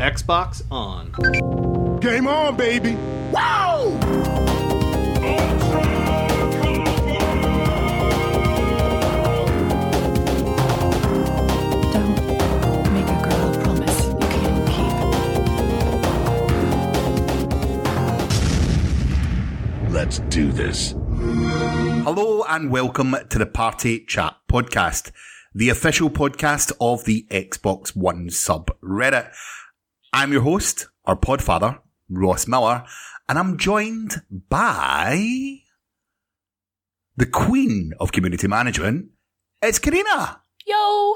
Xbox on. Game on, baby. Wow! Don't make a girl a promise you can't keep. Let's do this. Hello and welcome to the Party Chat Podcast, the official podcast of the Xbox One subreddit. I'm your host, our podfather, Ross Miller, and I'm joined by the Queen of Community Management. It's Carina. Yo,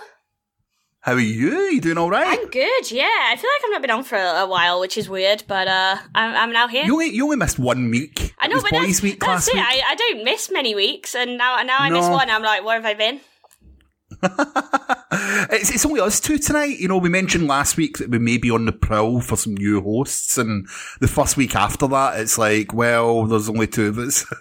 How are you? You doing all right? I'm good. Yeah, I feel like I've not been on for a, a while, which is weird, but uh, I'm, I'm now here. You only, you only missed one week. I know, but Boys that's, Week that's it. week. I, I don't miss many weeks, and now now I miss one. I'm like, where have I been? it's, it's only us two tonight. You know, we mentioned last week that we may be on the prowl for some new hosts, and the first week after that, it's like, well, there's only two of us.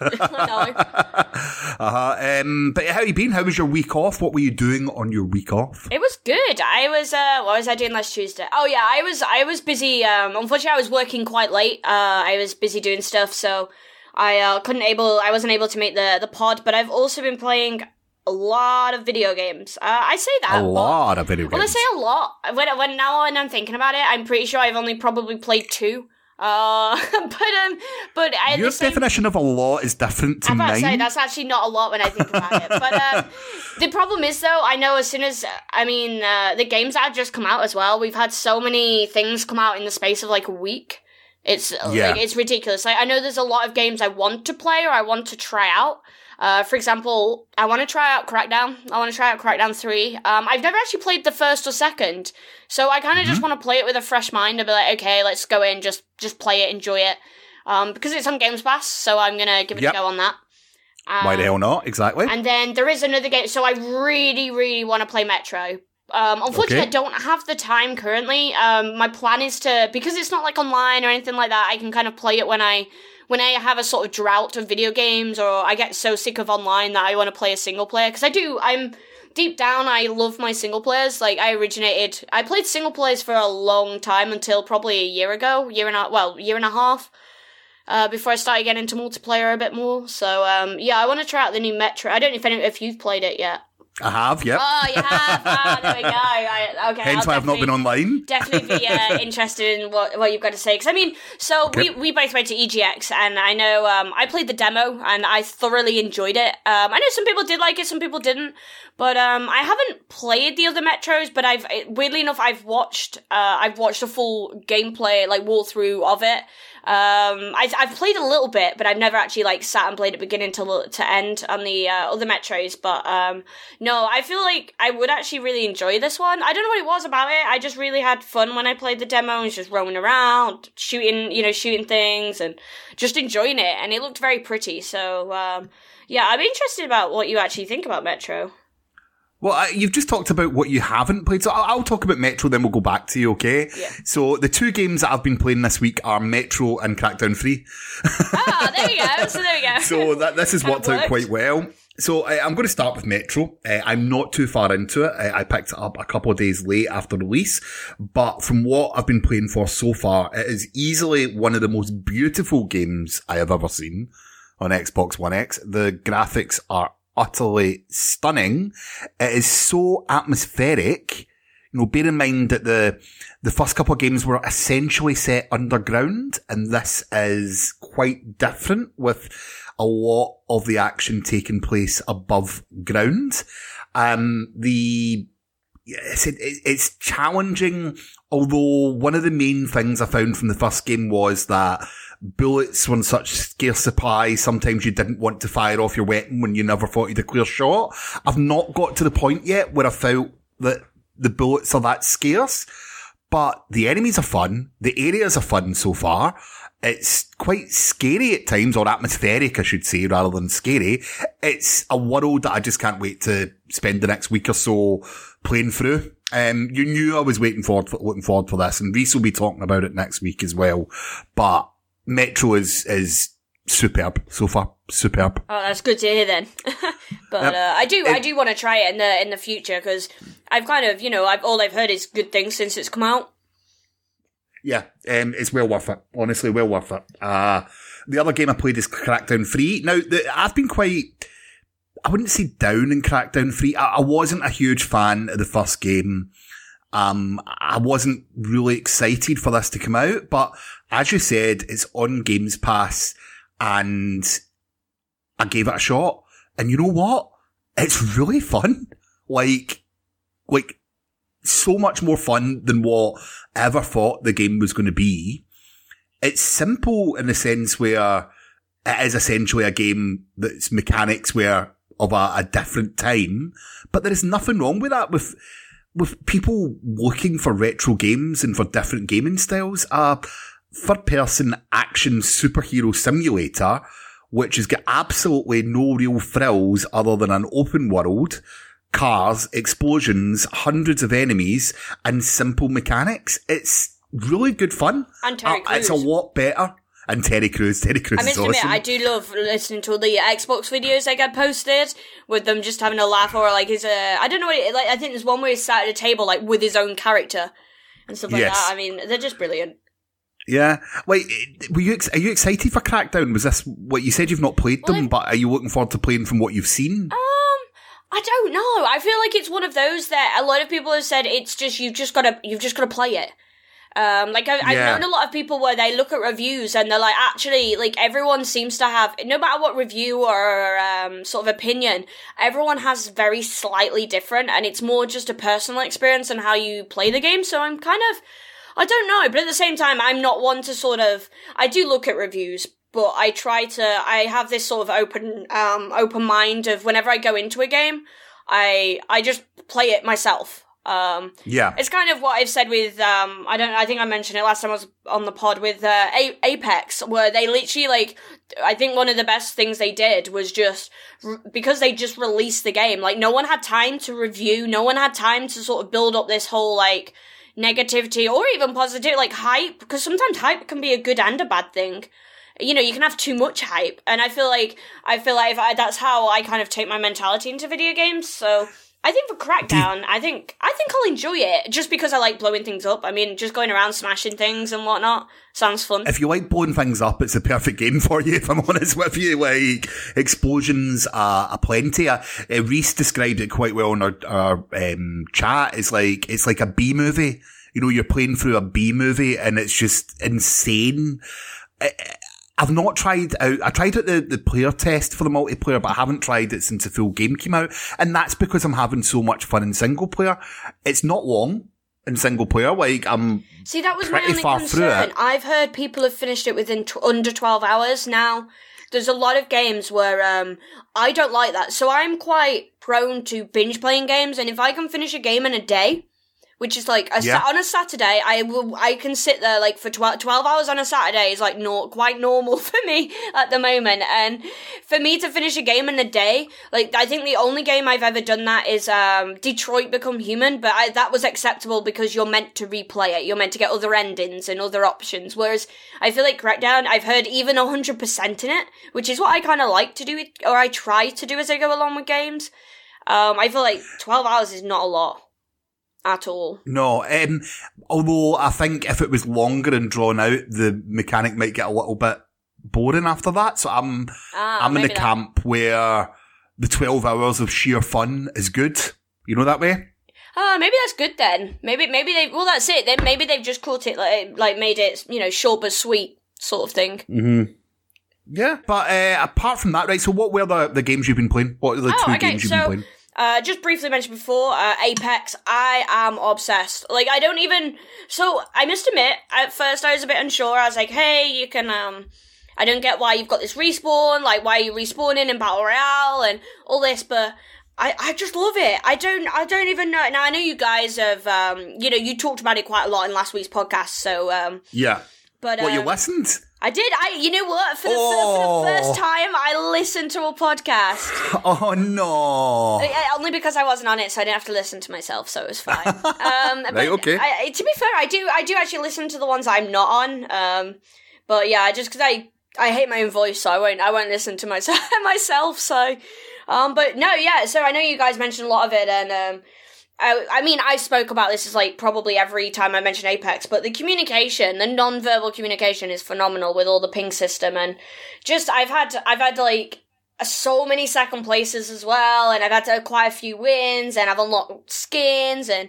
uh-huh. um, but how you been? How was your week off? What were you doing on your week off? It was good. I was uh what was I doing last Tuesday? Oh yeah, I was I was busy um unfortunately I was working quite late. Uh I was busy doing stuff so I uh couldn't able I wasn't able to make the the pod, but I've also been playing a lot of video games. Uh, I say that A but- lot of video games. Well, I say a lot. When, when now when I'm thinking about it, I'm pretty sure I've only probably played two. Uh, but um, but at Your same, definition of a lot is different to I'm about to say mine. that's actually not a lot when I think about it. But um, the problem is though, I know as soon as I mean uh, the games that have just come out as well, we've had so many things come out in the space of like a week. It's Yeah. like it's ridiculous. Like I know there's a lot of games I want to play or I want to try out. Uh, for example, I want to try out Crackdown. I want to try out Crackdown 3. Um, I've never actually played the first or second, so I kind of just want to play it with a fresh mind and be like, okay, let's go in, just just play it, enjoy it. Um, because it's on Games Pass, so I'm gonna give it Yep. a go on that. Why the Um, hell not? Exactly. and then there is another game. So I really, really want to play Metro. Um, unfortunately, Okay. I don't have the time currently. Um, my plan is to because it's not like online or anything like that. I can kind of play it when I when I have a sort of drought of video games, or I get so sick of online that I want to play a single player. Because I do. I'm deep down. I love my single players. Like I originated. I played single players for a long time until probably a year ago, year and a well, year and a half uh, before I started getting into multiplayer a bit more. So um, yeah, I want to try out the new Metro. I don't know if any, if you've played it yet. I have, yep. Oh, you have. Ah, there we go. I, okay, Hence I'll why I've not been online. Definitely be uh, interested in what, what you've got to say. Because I mean, so we, we both went to EGX, and I know um, I played the demo, and I thoroughly enjoyed it. Um, I know some people did like it, some people didn't, but um, I haven't played the other Metros. But I've weirdly enough, I've watched uh, I've watched a full gameplay like walkthrough of it. Um, I, I've played a little bit, but I've never actually like sat and played it beginning to to end on the uh, other Metros. But um, no, I feel like I would actually really enjoy this one. I don't know what it was about it. I just really had fun when I played the demo and was just roaming around, shooting, you know, shooting things and just enjoying it. And it looked very pretty. So um, yeah, I'm interested about what you actually think about Metro. Well, you've just talked about what you haven't played, so I'll, I'll talk about Metro, then we'll go back to you, okay? Yeah. So the two games that I've been playing this week are Metro and Crackdown 3. Ah, there we go. So there we go. So that, this has That worked out quite well. So I, I'm going to start with Metro. Uh, I'm not too far into it. I, I picked it up a couple of days late after release, but from what I've been playing for so far, it is easily one of the most beautiful games I have ever seen on Xbox One X. The graphics are utterly stunning. It is so atmospheric. You know, bear in mind that the the first couple of games were essentially set underground, and this is quite different with a lot of the action taking place above ground. Um, the yes, it, it, it's challenging. Although one of the main things I found from the first game was that bullets were in such scarce supply. Sometimes you didn't want to fire off your weapon when you never thought you'd a clear shot. I've not got to the point yet where I felt that the bullets are that scarce, but the enemies are fun. The areas are fun so far. It's quite scary at times, or atmospheric, I should say, rather than scary. It's a world that I just can't wait to spend the next week or so playing through. Um, you knew I was waiting for, looking forward for this, and Reese will be talking about it next week as well. But Metro is is superb so far, superb. Oh, that's good to hear then. but uh, I do, I do want to try it in the in the future because I've kind of, you know, I've all I've heard is good things since it's come out. Yeah, um, it's well worth it. Honestly, well worth it. Uh, the other game I played is Crackdown 3. Now, the, I've been quite, I wouldn't say down in Crackdown 3. I, I wasn't a huge fan of the first game. Um, I wasn't really excited for this to come out, but as you said, it's on Games Pass and I gave it a shot. And you know what? It's really fun. Like, like, so much more fun than what I ever thought the game was going to be. It's simple in the sense where it is essentially a game that's mechanics where of a, a different time, but there is nothing wrong with that with, with people looking for retro games and for different gaming styles. A third person action superhero simulator, which has got absolutely no real thrills other than an open world cars, explosions, hundreds of enemies, and simple mechanics. It's really good fun. And Terry Uh, It's a lot better. And Terry Crews. Terry Crews I must awesome. admit, I do love listening to all the Xbox videos that get posted with them just having a laugh or like his. Uh, I don't know what it like. I think there's one where he's sat at a table like with his own character and stuff like Yes. that. I mean, they're just brilliant. Yeah. Wait, were you, ex- are you excited for Crackdown? Was this what you said you've not played Well, them, I've- but are you looking forward to playing from what you've seen? Um, I don't know. I feel like it's one of those that a lot of people have said it's just you've just got to you've just got to play it. Um, like I've, I've Yeah. known a lot of people where they look at reviews and they're like, actually, like everyone seems to have, no matter what review or um, sort of opinion, everyone has very slightly different, and it's more just a personal experience and how you play the game. So I'm kind of, I don't know, but at the same time, I'm not one to sort of, I do look at reviews, but I try to, I have this sort of open, um, open mind of whenever I go into a game, I, I just play it myself. Um, yeah. it's kind of what I've said with um I don't I think I mentioned it last time I was on the pod with uh, A- Apex where they literally like I think one of the best things they did was just r- because they just released the game like no one had time to review no one had time to sort of build up this whole like negativity or even positive like hype because sometimes hype can be a good and a bad thing you know you can have too much hype and i feel like i feel like I, that's how i kind of take my mentality into video games so i think for crackdown i think i think i'll enjoy it just because i like blowing things up i mean just going around smashing things and whatnot sounds fun if you like blowing things up, it's a perfect game for you, if I'm honest with you. Like, explosions are aplenty. Uh, uh, Reese described it quite well in our, our um, chat. It's like, it's like a B movie. You know, you're playing through a B movie and it's just insane. I, I've not tried out, I tried out the, the player test for the multiplayer, but I haven't tried it since the full game came out. And that's because I'm having so much fun in single player. It's not long in single player. Like, I'm See, that was my pretty only far concern. I've heard people have finished it within t- under 12 hours now. There's a lot of games where um, I don't like that. So I'm quite prone to binge playing games, and if I can finish a game in a day, which is like a Yeah. sa- on a Saturday, I will I can sit there like for 12, 12 hours on a Saturday is like not quite normal for me at the moment. And for me to finish a game in a day, like I think the only game I've ever done that is um, Detroit Become Human, but I, that was acceptable because you're meant to replay it. You're meant to get other endings and other options. Whereas I feel like Crackdown, I've heard even 100% in it, which is what I kind of like to do, or I try to do as I go along with games. Um, I feel like 12 hours is not a lot at all. No, um, although I think if it was longer and drawn out, the mechanic might get a little bit boring after that. So I'm, Ah, I'm in the maybe that- camp where the 12 hours of sheer fun is good. You know that way? Ah, maybe that's good then. Maybe maybe they well that's it. Then maybe they've just caught it like like made it you know short but sweet sort of thing. Mm-hmm. Yeah. But uh, apart from that, right, so what were the, the games you've been playing? What are the Oh, two okay, games you've so- been playing? Uh, just briefly mentioned before, uh, Apex. I am obsessed. Like, I don't even. So, I must admit, at first I was a bit unsure. I was like, hey, you can, um. I don't get why you've got this respawn. Like, why are you respawning in Battle Royale and all this, but. I, I just love it. I don't I don't even know. Now I know you guys have um you know you talked about it quite a lot in last week's podcast. So um Yeah. but What, you um, listened? I did. I you know what for the, Oh. for the first time I listened to a podcast. Oh, no. Only because I wasn't on it, so I didn't have to listen to myself, so it was fine. Um, but okay. I, I- to be fair, I do I do actually listen to the ones I'm not on. Um, but yeah, just because I I hate my own voice, so I won't I won't listen to myself myself. So, um, but no, yeah. So I know you guys mentioned a lot of it, and um, I, I mean, I spoke about this as like probably every time I mention Apex, but the communication, the non-verbal communication is phenomenal with all the ping system and just I've had I've had like uh, so many second places as well, and I've had to, quite a few wins, and I've unlocked skins, and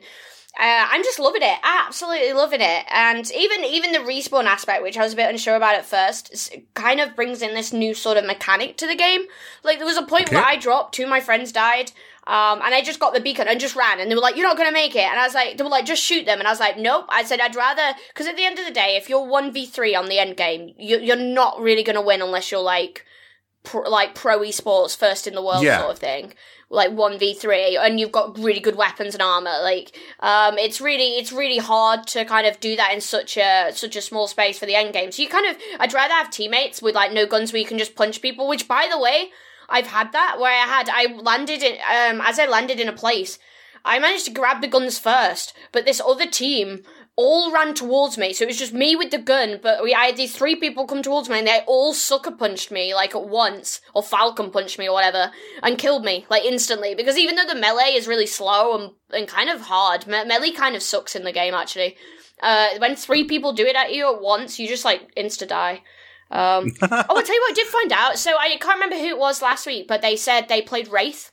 uh, I'm just loving it, absolutely loving it. And even even the respawn aspect, which I was a bit unsure about at first, kind of brings in this new sort of mechanic to the game. Like there was a point Okay. where I dropped, two of my friends died. Um, and I just got the beacon and just ran, and they were like, "You're not gonna make it." And I was like, "They were like, just shoot them." And I was like, "Nope." I said, "I'd rather," because at the end of the day, if you're one v three on the end game, you, you're not really gonna win unless you're like pro, like pro esports first in the world Yeah. sort of thing like 1v3 and you've got really good weapons and armor like um it's really it's really hard to kind of do that in such a such a small space for the end game. So you kind of i'd rather have teammates with like no guns where you can just punch people which by the way i've had that where i had i landed in um as i landed in a place I managed to grab the guns first, but this other team all ran towards me. So it was just me with the gun, but we I had these three people come towards me and they all sucker punched me like at once, or falcon punched me or whatever, and killed me like instantly. Because even though the melee is really slow and, and kind of hard, me- melee kind of sucks in the game actually. Uh, when three people do it at you at once, you just like insta die. Um, oh, I'll tell you what I did find out. So I can't remember who it was last week, but they said they played Wraith.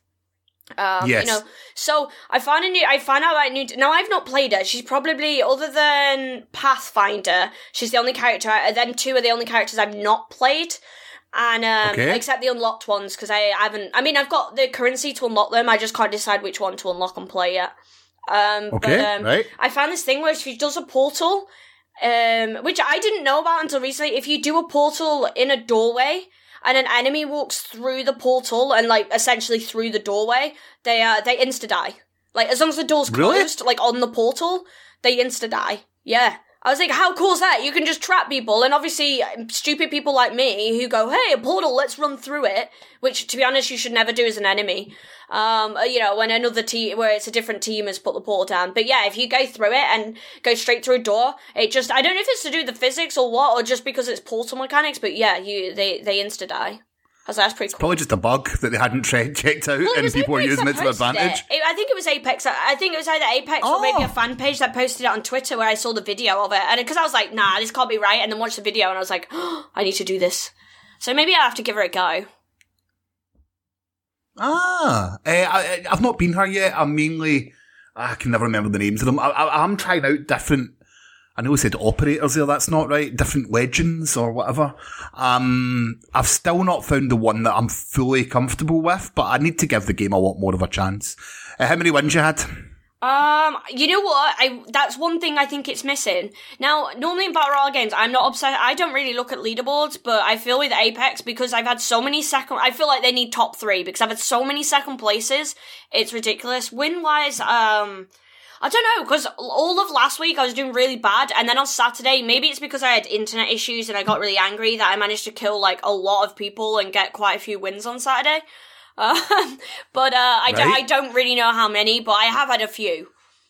Um, Yes. You know, so I found a new. I found out about new. Now I've not played her. She's probably other than Pathfinder. She's the only character. And then two are the only characters I've not played. And um, Okay. except the unlocked ones because I haven't. I mean, I've got the currency to unlock them. I just can't decide which one to unlock and play yet. Um, Okay, but, um, right. I found this thing where she does a portal, um, which I didn't know about until recently. If you do a portal in a doorway and an enemy walks through the portal and like essentially through the doorway, they uh they insta die. Like as long as the door's Really? closed, like on the portal, they insta die. Yeah. I was like, how cool is that? You can just trap people, and obviously, stupid people like me who go, "Hey, a portal, let's run through it." Which, to be honest, you should never do as an enemy. Um, uh, you know, when another team, where it's a different team, has put the portal down. But yeah, if you go through it and go straight through a door, it just—I don't know if it's to do with the physics or what, or just because it's portal mechanics. But yeah, you they they insta die. I like, that's pretty cool. Probably just a bug that they hadn't tre- checked out Well, and people Apex using it to their advantage. It. I think it was Apex. I think it was either Apex or maybe Oh. a fan page that posted it on Twitter where I saw the video of it. And because I was like, nah, this can't be right. And then watched the video and I was like, oh, I need to do this. So maybe I'll have to give her a go. Ah, eh, I, I've not been here yet. I'm mainly, I can never remember the names of them. I, I, I'm trying out different, I know I said operators there, that's not right, different legends or whatever. Um, I've still not found the one that I'm fully comfortable with, but I need to give the game a lot more of a chance. Uh, how many wins you had? Um, you know what? I that's one thing I think it's missing. Now, normally in battle royale games, I'm not obsessed. I don't really look at leaderboards, but I feel with Apex because I've had so many second. I feel like they need top three because I've had so many second places. It's ridiculous. Win wise, um. I don't know, because all of last week I was doing really bad, and then on Saturday, maybe it's because I had internet issues and I got really angry that I managed to kill like a lot of people and get quite a few wins on Saturday. Um, but uh, I, don't, Right. I don't really know how many, but I have had a few.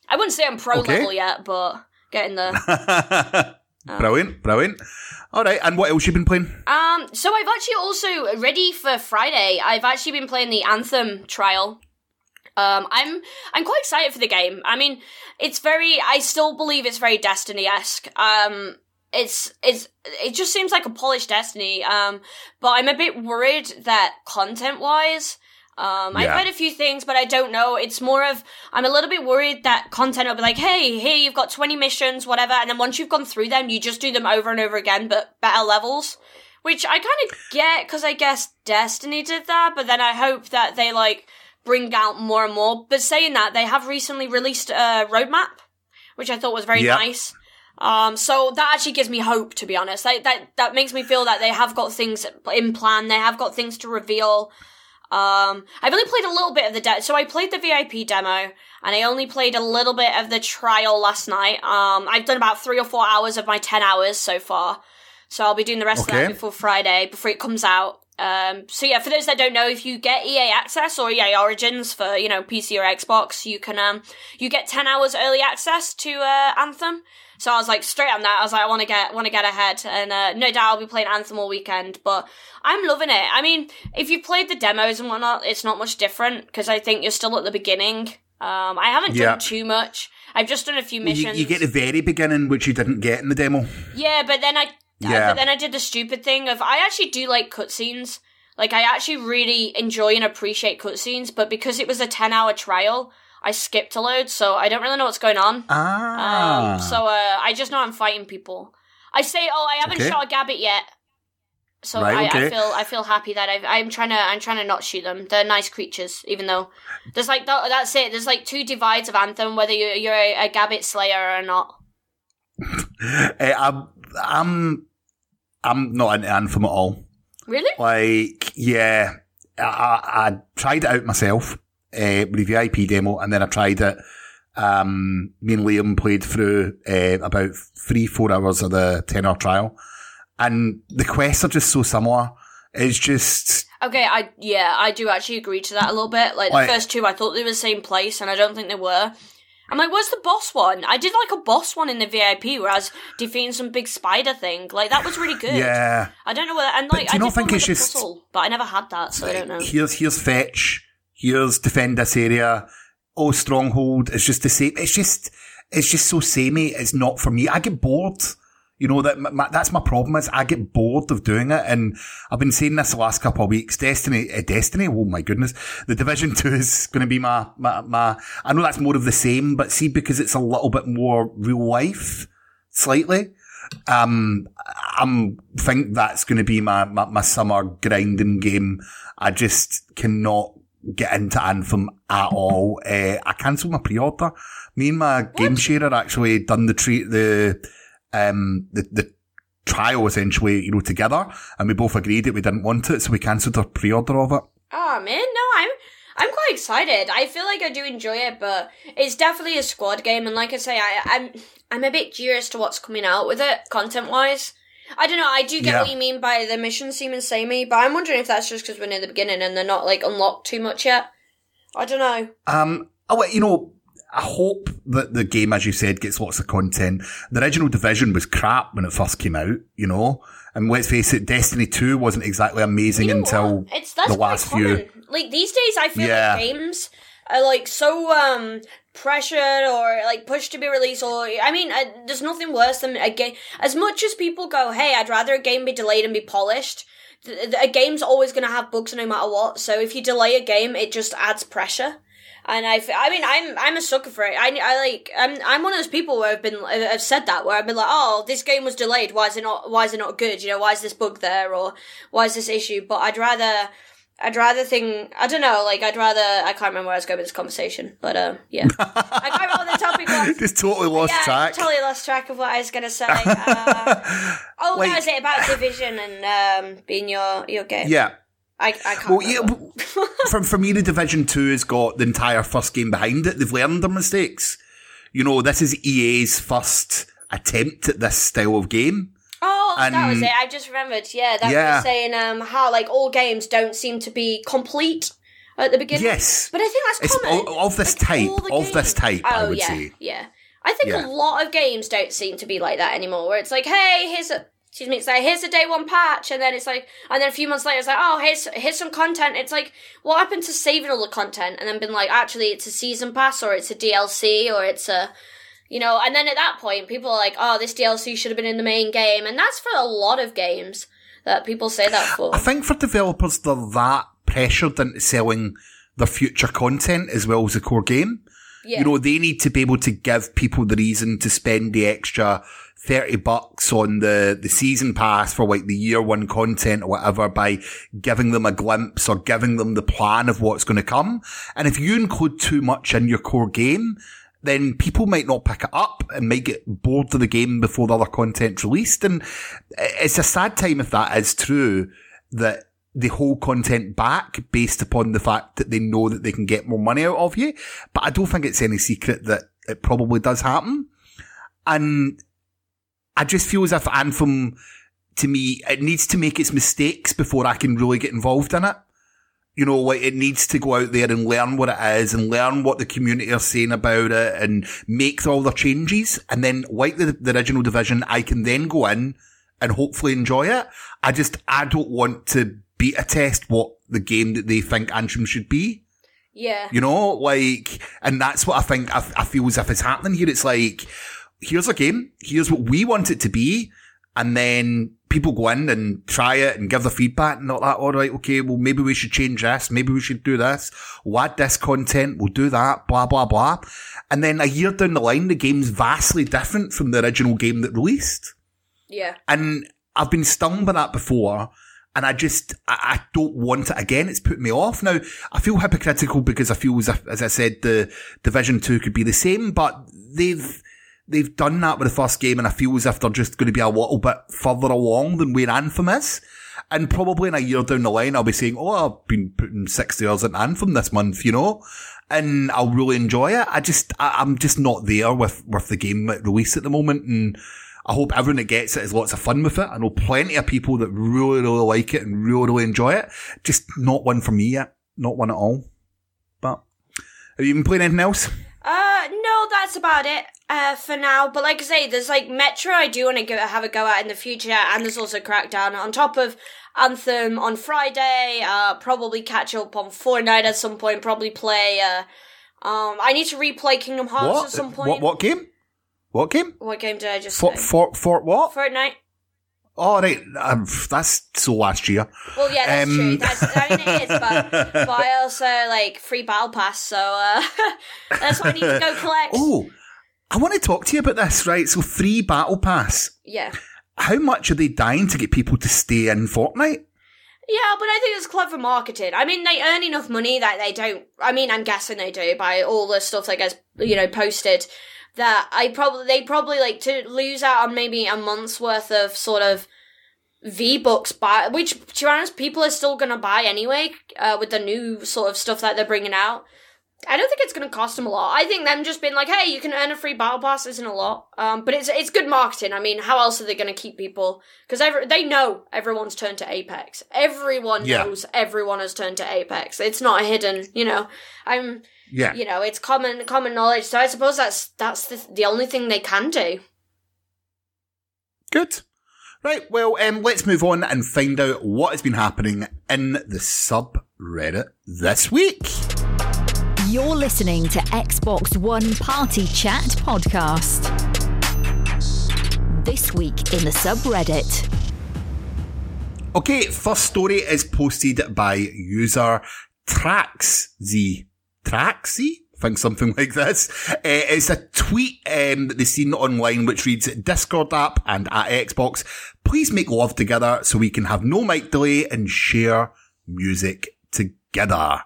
I wouldn't say I'm pro Okay. level yet, but getting there. brilliant, brilliant. All right, and what else you been playing? um, so I've actually also ready for Friday. I've actually been playing the Anthem trial. Um, I'm I'm quite excited for the game. I mean, it's very. I still believe it's very Destiny esque. Um, it's it's it just seems like a polished Destiny. Um, but I'm a bit worried that content wise. Um, I've heard a few things, but I don't know. It's more of I'm a little bit worried that content will be like, hey, here you've got 20 missions, whatever, and then once you've gone through them, you just do them over and over again, but better levels. Which I kind of get because I guess Destiny did that, but then I hope that they like bring out more and more. But saying that, they have recently released a roadmap, which I thought was very Yeah. nice. Um, so that actually gives me hope, to be honest. Like, that that makes me feel that they have got things in plan. They have got things to reveal. Um, I've only played a little bit of the de- so I played the VIP demo, and I only played a little bit of the trial last night. Um, I've done about three or four hours of my ten hours so far, so I'll be doing the rest of that before Friday, before it comes out. Um, so yeah, for those that don't know, if you get EA Access or EA Origins for you know PC or Xbox, you can um you get ten hours early access to uh, Anthem. So I was like straight on that. I was like, I want to get want to get ahead, and uh, no doubt I'll be playing Anthem all weekend. But I'm loving it. I mean, if you've played the demos and whatnot, it's not much different because I think you're still at the beginning. Um, I haven't Yeah. done too much. I've just done a few You, missions. you get the very beginning, which you didn't get in the demo. Yeah, but then I Yeah. but then I did the stupid thing of I actually do like cutscenes. Like I actually really enjoy and appreciate cutscenes, but because it was a ten hour trial, I skipped a load, so I don't really know what's going on. Ah. Um, so uh, I just know I'm fighting people. I say, oh, I haven't Okay. shot a gabbit yet. So Right, I, I feel I feel happy that I've, I'm trying to I'm trying to not shoot them. They're nice creatures, even though there's like th- that's it. There's like two divides of Anthem, whether you're, you're a, a gabbit slayer or not. Eh, I'm, I'm, I'm not into Anthem at all. Really? Like, yeah, I, I, I tried it out myself uh, with the VIP demo, and then I tried it. Um, me and Liam played through uh, about three, four hours of the ten hour trial, and the quests are just so similar. It's just Okay, I yeah, I do actually agree to that a little bit. Like the Like- first two, I thought they were the same place, and I don't think they were. I'm like, where's the boss one? I did like a boss one in the VIP where I was defeating some big spider thing. Like that was really good. yeah. I don't know whether and like I not think it's just- puzzle, but I never had that, so I don't know. Here's here's fetch. Here's defend this area. Oh, stronghold. It's just the same. It's just it's just so samey. It's not for me. I get bored. You know that my, that's my problem is I get bored of doing it, and I've been saying this the last couple of weeks. Destiny, uh, Destiny. Oh my goodness, the Division Two is going to be my, my my. I know that's more of the same, but see because it's a little bit more real life, slightly. Um, I'm think that's going to be my, my my summer grinding game. I just cannot get into Anthem at all. Uh, I cancelled my pre-order. Me and my game sharer actually done the treat the um the the trial essentially, you know, together, and we both agreed that we didn't want it, so we cancelled our pre-order of it. Oh man, no, I'm I'm quite excited. I feel like I do enjoy it, but it's definitely a squad game, and like I say, I, I'm I'm a bit curious to what's coming out with it content wise. I don't know. I do get Yeah. what you mean by the missions seeming samey, but I'm wondering if that's just because we're near the beginning and they're not like unlocked too much yet. I don't know. Um, oh, wait, you know, I hope that the game, as you said, gets lots of content. The original Division was crap when it first came out, you know, and let's face it, Destiny 2 wasn't exactly amazing You know until it's that's the last few. Like these days, I feel Yeah. like games are like so um pressured or like pushed to be released. Or I mean, uh, there's nothing worse than a game. As much as people go, "Hey, I'd rather a game be delayed and be polished." th- th- A game's always going to have bugs no matter what. So if you delay a game, it just adds pressure. And I, I mean, I'm, I'm a sucker for it. I, I like, I'm, I'm one of those people where I've been, I've said that where I've been like, oh, this game was delayed. Why is it not? Why is it not good? You know, why is this bug there, or why is this issue? But I'd rather, I'd rather think, I don't know, like I'd rather, I can't remember where I was going with this conversation, but um, yeah, I can't remember the topic was. Just totally lost Yeah, track. totally lost track of what I was gonna say. Uh, oh, Wait. that was it about division and um, being your your game. Yeah. I, I can't. Well, yeah, remember. for, for me, the Division 2 has got the entire first game behind it. They've learned their mistakes. You know, this is EA's first attempt at this style of game. Oh, that was it. I just remembered. Yeah, that Yeah. was saying um how like all games don't seem to be complete at the beginning. Yes. but I think that's It's common. o- of this Like, type, of this type, I Oh would yeah, say. yeah. I think Yeah. a lot of games don't seem to be like that anymore. Where it's like, hey, here's a excuse me, it's like here's a day one patch, and then it's like, and then a few months later, it's like, oh, here's here's some content. It's like, what happened to saving all the content and then been like, actually, it's a season pass or it's a DLC or it's a you know, and then at that point, people are like, oh, this DLC should have been in the main game. And that's for a lot of games that people say that for. I think for developers, they're that pressured into selling their future content as well as the core game. Yeah. You know, they need to be able to give people the reason to spend the extra 30 bucks on the, the season pass for like the year one content or whatever by giving them a glimpse or giving them the plan of what's going to come. And if you include too much in your core game, then people might not pick it up and might get bored of the game before the other content's released. And it's a sad time if that is true that they hold content back based upon the fact that they know that they can get more money out of you. But I don't think it's any secret that it probably does happen. And I just feel as if Anthem, to me, it needs to make its mistakes before I can really get involved in it. You know, like it needs to go out there and learn what it is and learn what the community are saying about it and make all the changes. And then, like the, the original division, I can then go in and hopefully enjoy it. I just, I don't want to beta test what the game that they think Anthem should be. Yeah. You know, like, and that's what I think, I, I feel as if it's happening here. It's like, here's a game, here's what we want it to be, and then people go in and try it and give their feedback and all that. All right, okay, well, maybe we should change this, maybe we should do this, we'll add this content, we'll do that, blah, blah, blah. And then a year down the line, the game's vastly different from the original game that released. Yeah. And I've been stung by that before. And I just, I, I don't want it again. It's put me off. Now, I feel hypocritical because I feel as if, as I said, the Division 2 could be the same, but they've, they've done that with the first game and I feel as if they're just going to be a little bit further along than where Anthem is. And probably in a year down the line, I'll be saying, oh, I've been putting 60 hours into Anthem this month, you know? And I'll really enjoy it. I just, I, I'm just not there with, with the game release at the moment. And I hope everyone that gets it has lots of fun with it. I know plenty of people that really, really like it and really, really enjoy it. Just not one for me yet. Not one at all. But have you been playing anything else? Uh, no, that's about it uh, for now. But like I say, there's like Metro I do want to have a go at in the future, and there's also Crackdown on top of Anthem on Friday. Uh, probably catch up on Fortnite at some point. Probably play. Uh, um, I need to replay Kingdom Hearts What? at some point. What, what game? What game? What game did I just Fort, say? Fort, Fort what? Fortnite. Oh, right. Um, that's so last year. Well, yeah, that's Um, true. That's, I mean, it is, but, but I also like free battle pass, so uh, that's what I need to go collect. Oh, I want to talk to you about this, right? So, free battle pass. Yeah. How much are they dying to get people to stay in Fortnite? Yeah, but I think it's clever marketing. I mean, they earn enough money that they don't. I mean, I'm guessing they do by all the stuff that gets you know posted. That I probably they probably like to lose out on maybe a month's worth of sort of V Bucks buy, which to be honest, people are still gonna buy anyway. Uh, with the new sort of stuff that they're bringing out. I don't think it's going to cost them a lot. I think them just being like, "Hey, you can earn a free battle pass," isn't a lot. Um, but it's it's good marketing. I mean, how else are they going to keep people? Because they know everyone's turned to Apex. Everyone Yeah. knows everyone has turned to Apex. It's not hidden. You know, I'm. Yeah. You know, it's common common knowledge. So I suppose that's that's the, the only thing they can do. Good. Right, well, um, let's move on and find out what has been happening in the subreddit this week. You're listening to Xbox One Party Chat Podcast. This week in the subreddit. Okay, first story is posted by user Traxz. Traxy? Think something like this. Uh, it's a tweet um, that they've seen online which reads Discord app and at Xbox. Please make love together so we can have no mic delay and share music together.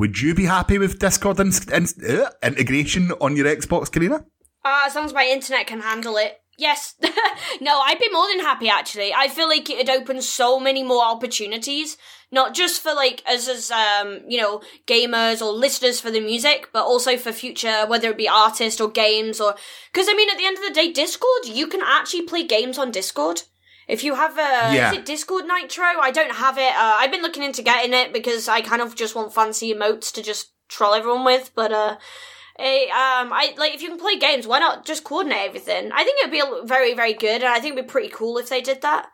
Would you be happy with Discord in- in- uh, integration on your Xbox, Carina? Uh, as long as my internet can handle it. Yes. no, I'd be more than happy actually. I feel like it'd open so many more opportunities, not just for like us as um, you know, gamers or listeners for the music, but also for future whether it be artists or games or cuz I mean at the end of the day Discord, you can actually play games on Discord. If you have a Yeah. is it Discord Nitro? I don't have it. Uh, I've been looking into getting it because I kind of just want fancy emotes to just troll everyone with, but uh Eh, um, I like if you can play games, why not just coordinate everything? I think it'd be very, very good, and I think it'd be pretty cool if they did that.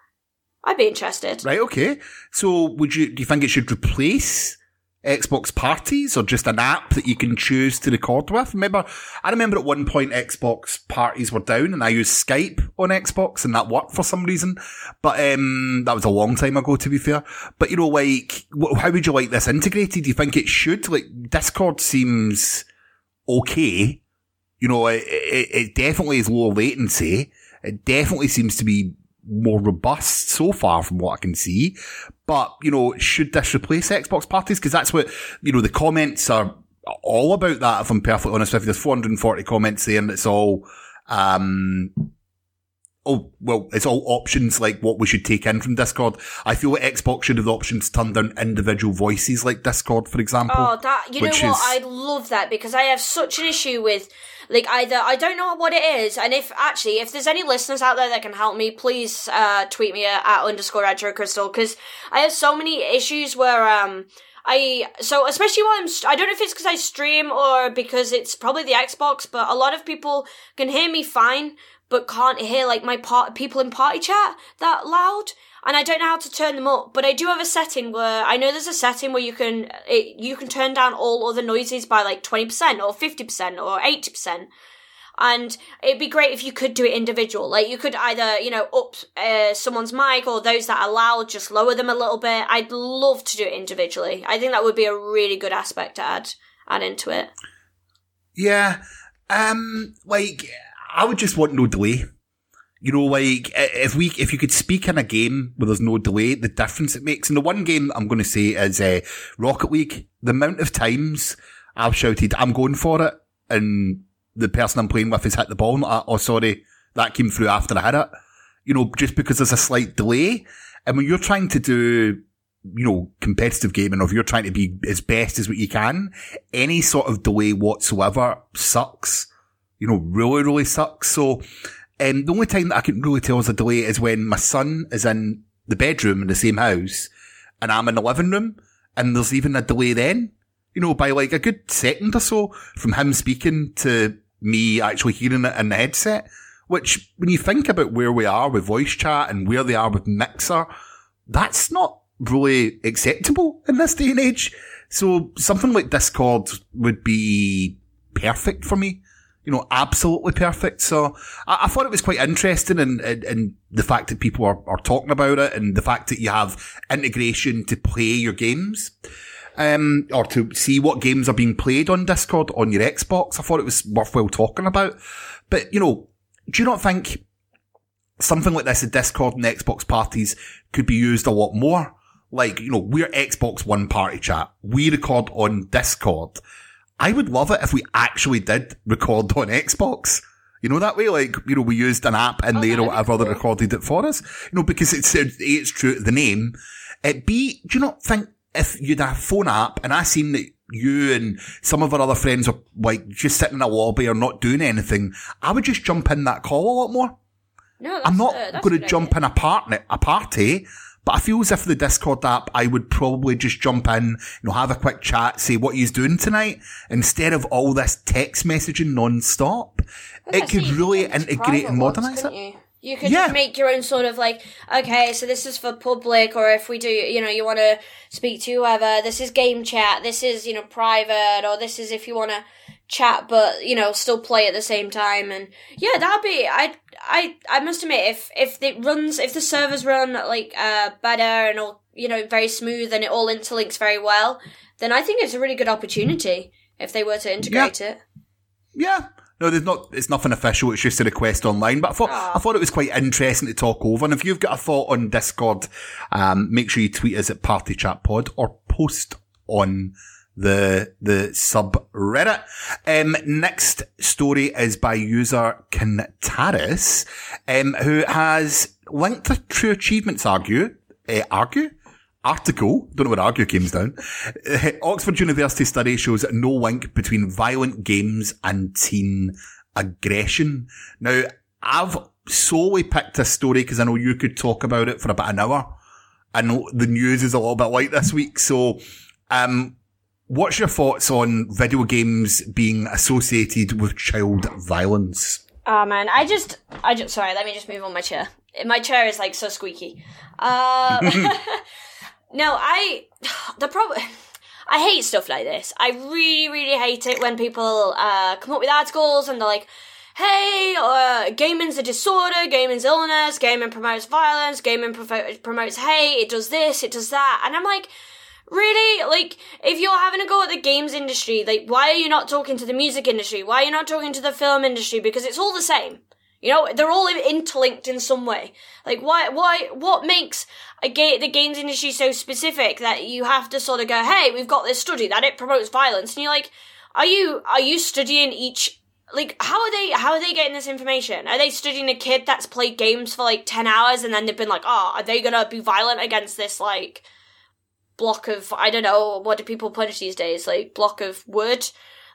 I'd be interested. Right, okay. So would you, do you think it should replace Xbox parties or just an app that you can choose to record with? Remember, I remember at one point Xbox parties were down and I used Skype on Xbox and that worked for some reason. But, um, that was a long time ago to be fair. But you know, like, how would you like this integrated? Do you think it should? Like, Discord seems okay. You know, it, it, it definitely is lower latency. It definitely seems to be more robust so far from what I can see. But, you know, should this replace Xbox parties? Because that's what, you know, the comments are all about that, if I'm perfectly honest with you. There's 440 comments and it's all, um, oh, well, it's all options like what we should take in from Discord. I feel like Xbox should have the options to turn down individual voices like Discord, for example. Oh, that you know what? is- I love that because I have such an issue with like either I don't know what it is, and if actually if there's any listeners out there that can help me, please uh, tweet me at, at underscore retro crystal because I have so many issues where um. I so especially while I'm I don't know if it's because I stream or because it's probably the Xbox, but a lot of people can hear me fine, but can't hear like my part people in party chat that loud and I don't know how to turn them up, but I do have a setting where I know there's a setting where you can it, you can turn down all other noises by like 20% or 50% or 80%. And it'd be great if you could do it individual. Like you could either, you know, up uh, someone's mic or those that are loud, just lower them a little bit. I'd love to do it individually. I think that would be a really good aspect to add add into it. Yeah. Um, like, I would just want no delay. You know, like if we if you could speak in a game where there's no delay, the difference it makes. And the one game I'm going to say is uh, Rocket League. The amount of times I've shouted, "I'm going for it," and the person I'm playing with has hit the ball. Like, oh, sorry, that came through after I hit it. You know, just because there's a slight delay. And when you're trying to do, you know, competitive gaming, or if you're trying to be as best as what you can, any sort of delay whatsoever sucks. You know, really, really sucks. So, um, the only time that I can really tell is a delay is when my son is in the bedroom in the same house and I'm in the living room and there's even a delay then, you know, by like a good second or so from him speaking to me actually hearing it in the headset, which when you think about where we are with voice chat and where they are with Mixer, that's not really acceptable in this day and age. So something like Discord would be perfect for me. You know, absolutely perfect. So I, I thought it was quite interesting and in, the fact that people are, are talking about it and the fact that you have integration to play your games um, or to see what games are being played on Discord on your Xbox. I thought it was worthwhile talking about. But, you know, do you not think something like this at Discord and Xbox parties could be used a lot more? Like, you know, we're Xbox One party chat. We record on Discord. I would love it if we actually did record on Xbox. You know, that way, like, you know, we used an app in Oh, there or whatever that cool. recorded it for us. You know, because it's, A, it's true to the name. It B, do you not think if you'd have a phone app and I seen that you and some of our other friends are like just sitting in a lobby or not doing anything, I would just jump in that call a lot more. No, I'm not uh, going to jump idea. in a partner, a party, but I feel as if the Discord app, I would probably just jump in, you know, have a quick chat, say what he's doing tonight, instead of all this text messaging non-stop. It could really integrate and modernize it. You? You could Yeah. just make your own sort of like, okay, so this is for public, or if we do, you know, you want to speak to whoever, this is game chat, this is, you know, private, or this is if you want to chat, but, you know, still play at the same time. And yeah, that'd be, I, I, I must admit, if, if it runs, if the servers run like, uh, better and all, you know, very smooth and it all interlinks very well, then I think it's a really good opportunity if they were to integrate it. Yeah. No, there's not. It's nothing official. It's just a request online. But I thought I thought it was quite interesting to talk over. And if you've got a thought on Discord, um, make sure you tweet us at Party Chat Pod or post on the the subreddit. Um, next story is by user Kintaris, um, who has linked the True Achievements argue uh, argue article, don't know where argue came down. Oxford University study shows no link between violent games and teen aggression. Now, I've solely picked this story because I know you could talk about it for about an hour. I know the news is a little bit light this week. So, um, what's your thoughts on video games being associated with child violence? Oh man, I just, I just, sorry, let me just move on my chair. My chair is like so squeaky. Uh, no, I, the problem, I hate stuff like this. I really, really hate it when people uh, come up with articles and they're like, hey, uh, gaming's a disorder, gaming's illness, gaming promotes violence, gaming promotes hate, it does this, it does that. And I'm like, Really? Like, if you're having a go at the games industry, like, why are you not talking to the music industry? Why are you not talking to the film industry? Because it's all the same. You know, they're all interlinked in some way. Like, why, why, what makes a ga- the games industry so specific that you have to sort of go, hey, we've got this study that it promotes violence, and you're like, are you, are you studying each, like, how are they, how are they getting this information? Are they studying a kid that's played games for like 10 hours and then they've been like, oh, are they gonna be violent against this, like, block of I don't know what do people punch these days like block of wood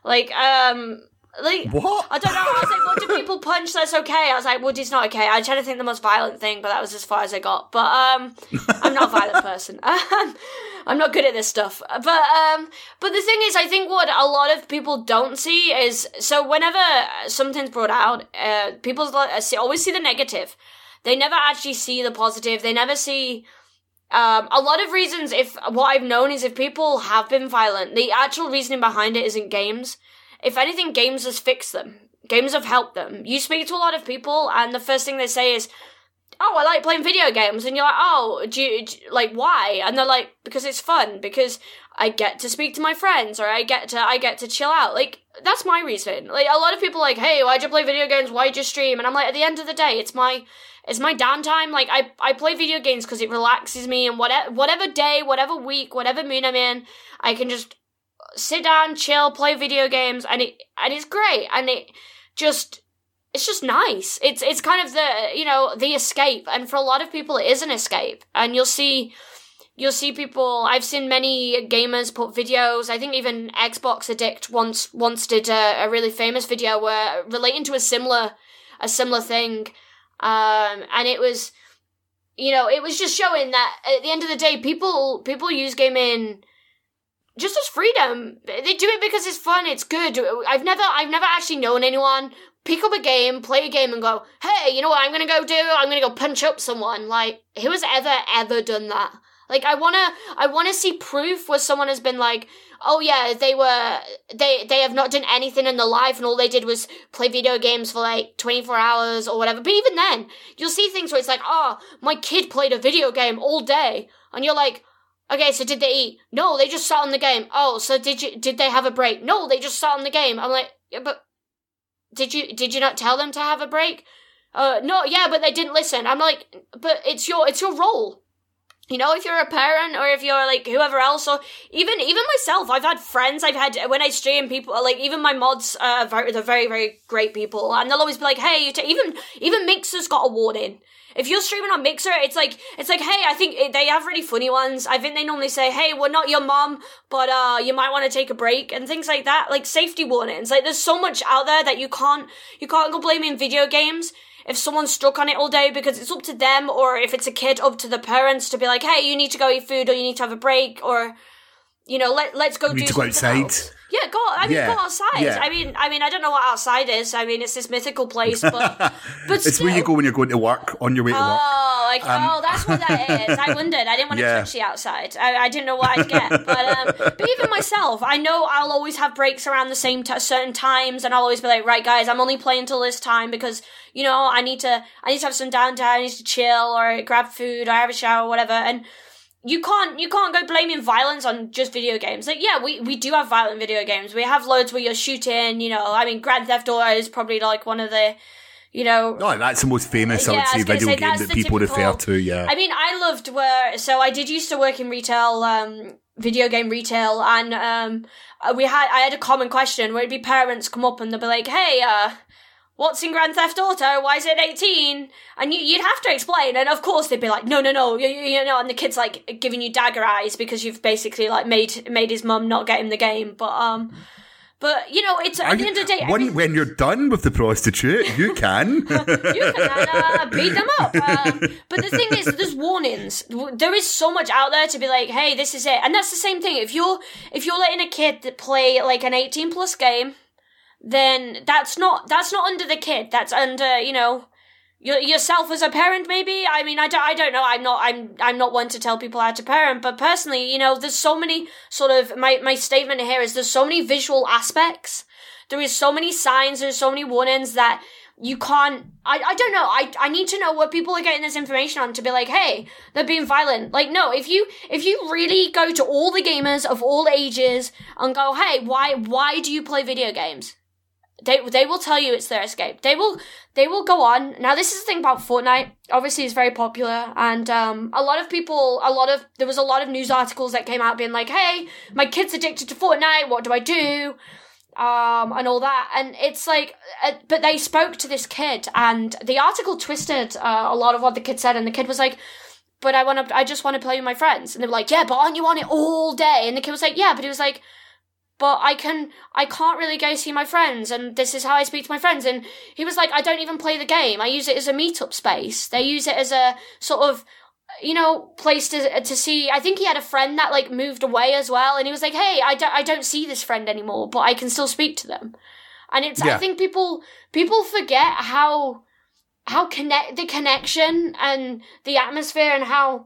like um Like What? I don't know. I was like, what do people punch that's okay? I was like, Woody's not okay. I tried to think the most violent thing, but that was as far as I got. But um, I'm not a violent person. I'm not good at this stuff. But um, but the thing is, I think what a lot of people don't see is so whenever something's brought out, uh, people always see the negative. They never actually see the positive. They never see. Um, a lot of reasons, if what I've known is if people have been violent, the actual reasoning behind it isn't games. If anything, games has fixed them. Games have helped them. You speak to a lot of people, and the first thing they say is, "Oh, I like playing video games," and you're like, "Oh, do you, do like why?" And they're like, "Because it's fun. Because I get to speak to my friends, or I get to I get to chill out." Like that's my reason. Like a lot of people like, "Hey, why'd you play video games? Why'd you stream?" And I'm like, at the end of the day, it's my it's my downtime. Like I, I play video games because it relaxes me, and whatever whatever day, whatever week, whatever mood I'm in, I can just sit down, chill, play video games, and it and it's great, and it just it's just nice. It's it's kind of the you know the escape, and for a lot of people, it is an escape, and you'll see. You'll see people. I've seen many gamers put videos. I think even Xbox Addict once once did a, a really famous video where relating to a similar a similar thing, um, and it was, you know, it was just showing that at the end of the day, people people use gaming just as freedom. They do it because it's fun. It's good. I've never I've never actually known anyone pick up a game, play a game, and go, hey, you know what I'm gonna go do? I'm gonna go punch up someone. Like, who has ever ever done that? Like, I wanna I wanna see proof where someone has been like. Oh yeah, they were they they have not done anything in their life and all they did was play video games for like 24 hours or whatever. But even then, you'll see things where it's like, "Oh, my kid played a video game all day." And you're like, Okay, so did they eat? No, they just sat on the game. Oh, so did you did they have a break? No, they just sat on the game. I'm like, yeah, but did you did you not tell them to have a break? Uh, no, yeah, but they didn't listen. I'm like, but it's your it's your role. You know, if you're a parent or if you're like whoever else, or even even myself, I've had friends. I've had when I stream people like even my mods. Uh, very, they're very very great people, and they'll always be like, "Hey, you t-, even even Mixer's got a warning." If you're streaming on Mixer, it's like it's like, hey, I think they have really funny ones. I think they normally say, hey, we're not your mom, but uh, you might want to take a break and things like that. Like safety warnings. Like there's so much out there that you can't you can't go blaming video games if someone's stuck on it all day because it's up to them, or if it's a kid, up to the parents to be like, hey, you need to go eat food, or you need to have a break, or you know, let let's go You do need to go outside. else. Yeah, go. I mean, Yeah, go outside. yeah. I mean, I mean, I don't know what outside is. I mean, it's this mythical place, but but It's where you go when you're going to work, on your way to work. Oh, like oh, that's what that is. I wondered. I didn't want to touch the outside. I, I didn't know what I'd get. But um, but even myself, I know I'll always have breaks around the same t- certain times, and I'll always be like, right, guys, I'm only playing till this time because you know I need to I need to have some downtime, I need to chill or grab food or have a shower or whatever, and. You can't you can't go blaming violence on just video games. Like yeah, we, we do have violent video games. We have loads where you're shooting, you know, I mean Grand Theft Auto is probably like one of the you know No, that's the most famous, I would say, video say, game that people typical- refer to, yeah. I mean, I loved where so I did used to work in retail, um, video game retail, and um, we had I had a common question where it'd be parents come up and they'd be like, "Hey, uh." What's in Grand Theft Auto? Why is it 18? And you, you'd have to explain. And of course they'd be like, no, no, no, you, you know, and the kid's like giving you dagger eyes because you've basically like made, made his mum not get him the game. But, um, but you know, it's at Are the you- end of the day, when, every- when you're done with the prostitute, you can. you can uh, beat them up. Um, but the thing is, there's warnings. There is so much out there to be like, hey, this is it, and that's the same thing. If you're if you're letting a kid play like an 18 plus game, then that's not that's not under the kid. That's under you know. your- Yourself as a parent, maybe. I mean, I don't, I don't know. I'm not, I'm, I'm not one to tell people how to parent, but personally, you know, there's so many sort of my my statement here is there's so many visual aspects there is so many signs there's so many warnings that you can't I, I don't know I, I need to know what people are getting this information on to be like hey they're being violent like no if you if you really go to all the gamers of all ages and go hey why why do you play video games they they will tell you it's their escape. They will they will go on. Now this is the thing about Fortnite. Obviously, it's very popular, and um, a lot of people, a lot of there was a lot of news articles that came out being like, "Hey, my kid's addicted to Fortnite. What do I do?" Um, and all that, and it's like, uh, but they spoke to this kid, and the article twisted uh, a lot of what the kid said, and the kid was like, "But I want to, I just want to play with my friends," and they were like, "Yeah, but aren't you on it all day?" And the kid was like, "Yeah," but he was like but I can, I can't really go see my friends, and this is how I speak to my friends. And he was like, I don't even play the game. I use it as a meetup space. They use it as a sort of, you know, place to to see. I think he had a friend that like moved away as well, and he was like, Hey, I don't, I don't see this friend anymore, but I can still speak to them. And it's, Yeah. I think people, people forget how, how connect the connection and the atmosphere and how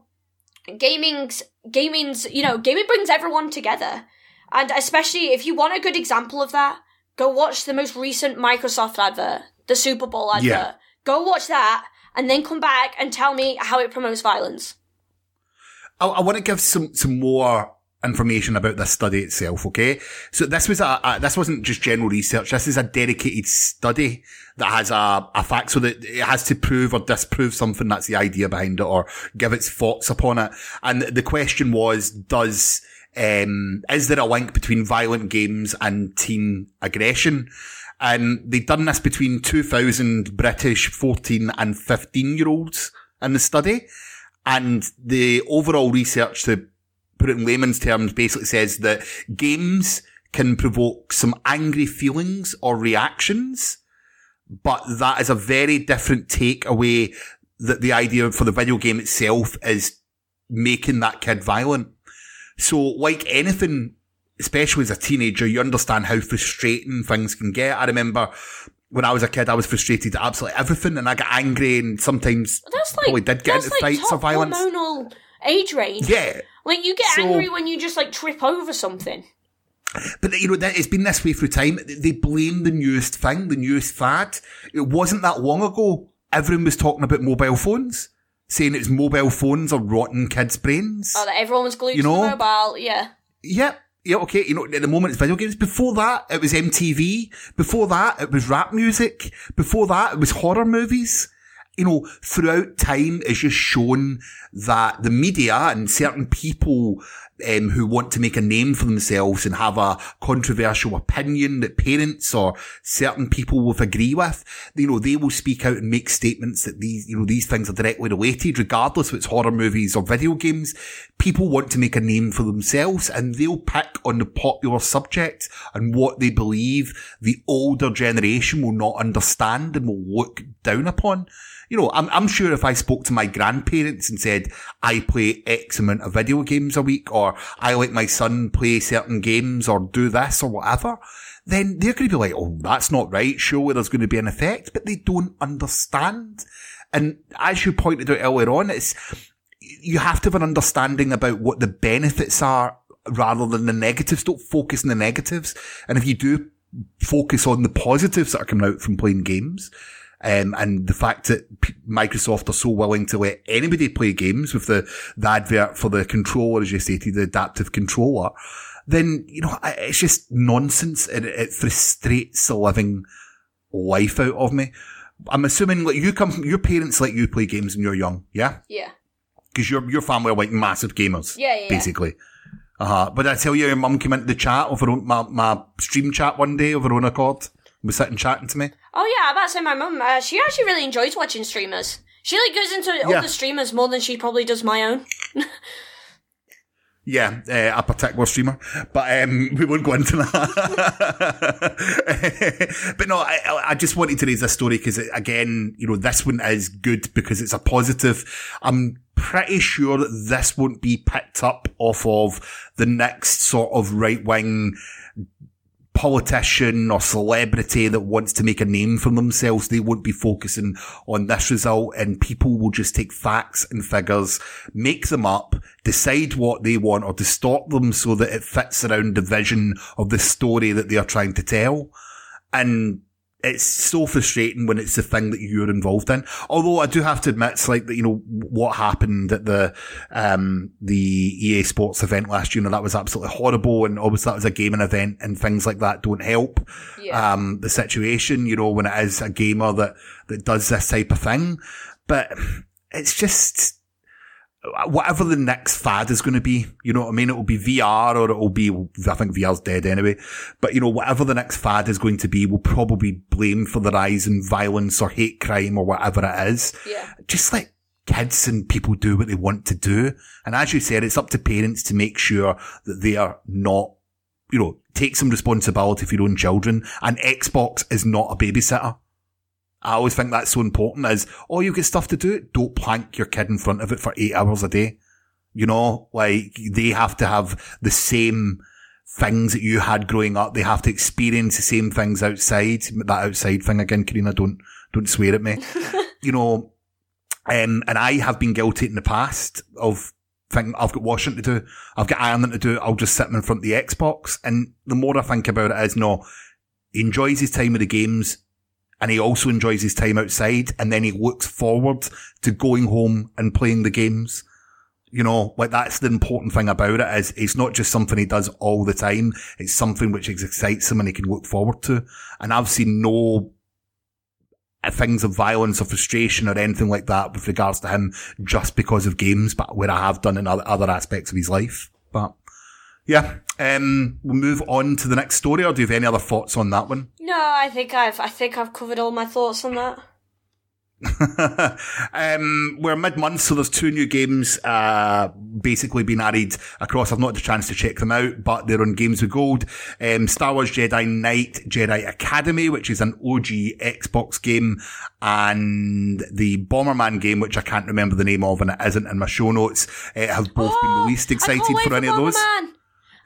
gaming's gaming's you know gaming brings everyone together and especially if you want a good example of that go watch the most recent microsoft advert the super bowl advert Yeah. go watch that and then come back and tell me how it promotes violence I, I want to give some some more information about this study itself. Okay, so this was a, a this wasn't just general research. This is a dedicated study that has a, a fact, so that it has to prove or disprove something. That's the idea behind it, or give its thoughts upon it. And the question was, does um, is there a link between violent games and teen aggression? And they'd done this between 2000 British 14 and 15 year olds in the study. And the overall research, to put it in layman's terms, basically says that games can provoke some angry feelings or reactions, but that is a very different takeaway that the idea for the video game itself is making that kid violent. So like anything, especially as a teenager, you understand how frustrating things can get. I remember when I was a kid, I was frustrated at absolutely everything and I got angry and sometimes that's like probably did get into like fights or violence. hormonal age range Yeah. like you get So- angry when you just like trip over something But you know, it's been this way through time. They blame the newest thing, the newest fad. It wasn't that long ago. Everyone was talking about mobile phones, saying it's mobile phones or rotten kids' brains. oh that everyone was glued You to know? the mobile yeah Yeah. Yeah, okay, you know, at the moment it's video games. Before that, it was MTV. Before that, it was rap music. Before that, it was horror movies. You know, throughout time, it's just shown that the media and certain people um, who want to make a name for themselves and have a controversial opinion that parents or certain people will agree with, you know, they will speak out and make statements that these, you know, these things are directly related, regardless if it's horror movies or video games. People want to make a name for themselves and they'll pick on the popular subject and what they believe the older generation will not understand and will look down upon. You know, I'm, I'm sure if I spoke to my grandparents and said, I play X amount of video games a week, or I let my son play certain games, or do this, or whatever, then they're going to be like, oh, that's not right. Surely there's going to be an effect, but they don't understand. And as you pointed out earlier on, it's, you have to have an understanding about what the benefits are rather than the negatives. Don't focus on the negatives. And if you do focus on the positives that are coming out from playing games, um, and the fact that P- Microsoft are so willing to let anybody play games with the, the advert for the controller, as you stated, the adaptive controller, then, you know, I- it's just nonsense and it, it frustrates the living life out of me. I'm assuming like you come, your parents let you play games when you're young, yeah? yeah Because your, your family are like massive gamers. Yeah, yeah, yeah. Basically. Uh-huh. But I tell you, your mum came into the chat over on my, my stream chat one day over on Discord. Was sitting chatting to me. Oh yeah, I about to say my mum. Uh, she actually really enjoys watching streamers. She like goes into Yeah. other streamers more than she probably does my own. Yeah, uh, a particular streamer, but um, we won't go into that. but no, I, I just wanted to raise this story because again, you know, this one is good because it's a positive. I'm pretty sure that this won't be picked up off of the next sort of right wing politician or celebrity that wants to make a name for themselves, they won't be focusing on this result and people will just take facts and figures, make them up, decide what they want or distort them so that it fits around the vision of the story that they are trying to tell. And it's so frustrating when it's the thing that you're involved in. Although I do have to admit, it's like, you know, what happened at the, um, the EA Sports event last year, you know, that was absolutely horrible. And obviously that was a gaming event and things like that don't help, Yeah. um, the situation, you know, when it is a gamer that, that does this type of thing. But it's just, whatever the next fad is going to be, you know what I mean? It will be VR or it will be, I think VR's dead anyway. But you know, whatever the next fad is going to be, we'll probably blame for the rise in violence or hate crime or whatever it is. Yeah. Just let kids and people do what they want to do. And as you said, it's up to parents to make sure that they are not you know, take some responsibility for your own children. And Xbox is not a babysitter. I always think that's so important is, oh, you get stuff to do. Don't plank your kid in front of it for eight hours a day. You know, like they have to have the same things that you had growing up. They have to experience the same things outside. That outside thing again, Carina, don't, don't swear at me. you know, um, and I have been guilty in the past of thinking I've got washing to do, I've got ironing to do, I'll just sit in front of the Xbox. And the more I think about it is no, he enjoys his time with the games and he also enjoys his time outside and then he looks forward to going home and playing the games. You know, like that's the important thing about it is it's not just something he does all the time. It's something which excites him and he can look forward to. And I've seen no uh, things of violence or frustration or anything like that with regards to him just because of games, but where I have done in other, other aspects of his life. But yeah, um, we'll move on to the next story. Or do you have any other thoughts on that one? No, I think I've I think I've covered all my thoughts on that. um, we're mid month, so there's two new games uh, basically being added across. I've not had a chance to check them out, but they're on Games with Gold. Um, Star Wars Jedi Knight Jedi Academy, which is an OG Xbox game, and the Bomberman game, which I can't remember the name of, and it isn't in my show notes, uh, have both Oh, been released. Excited for any of those?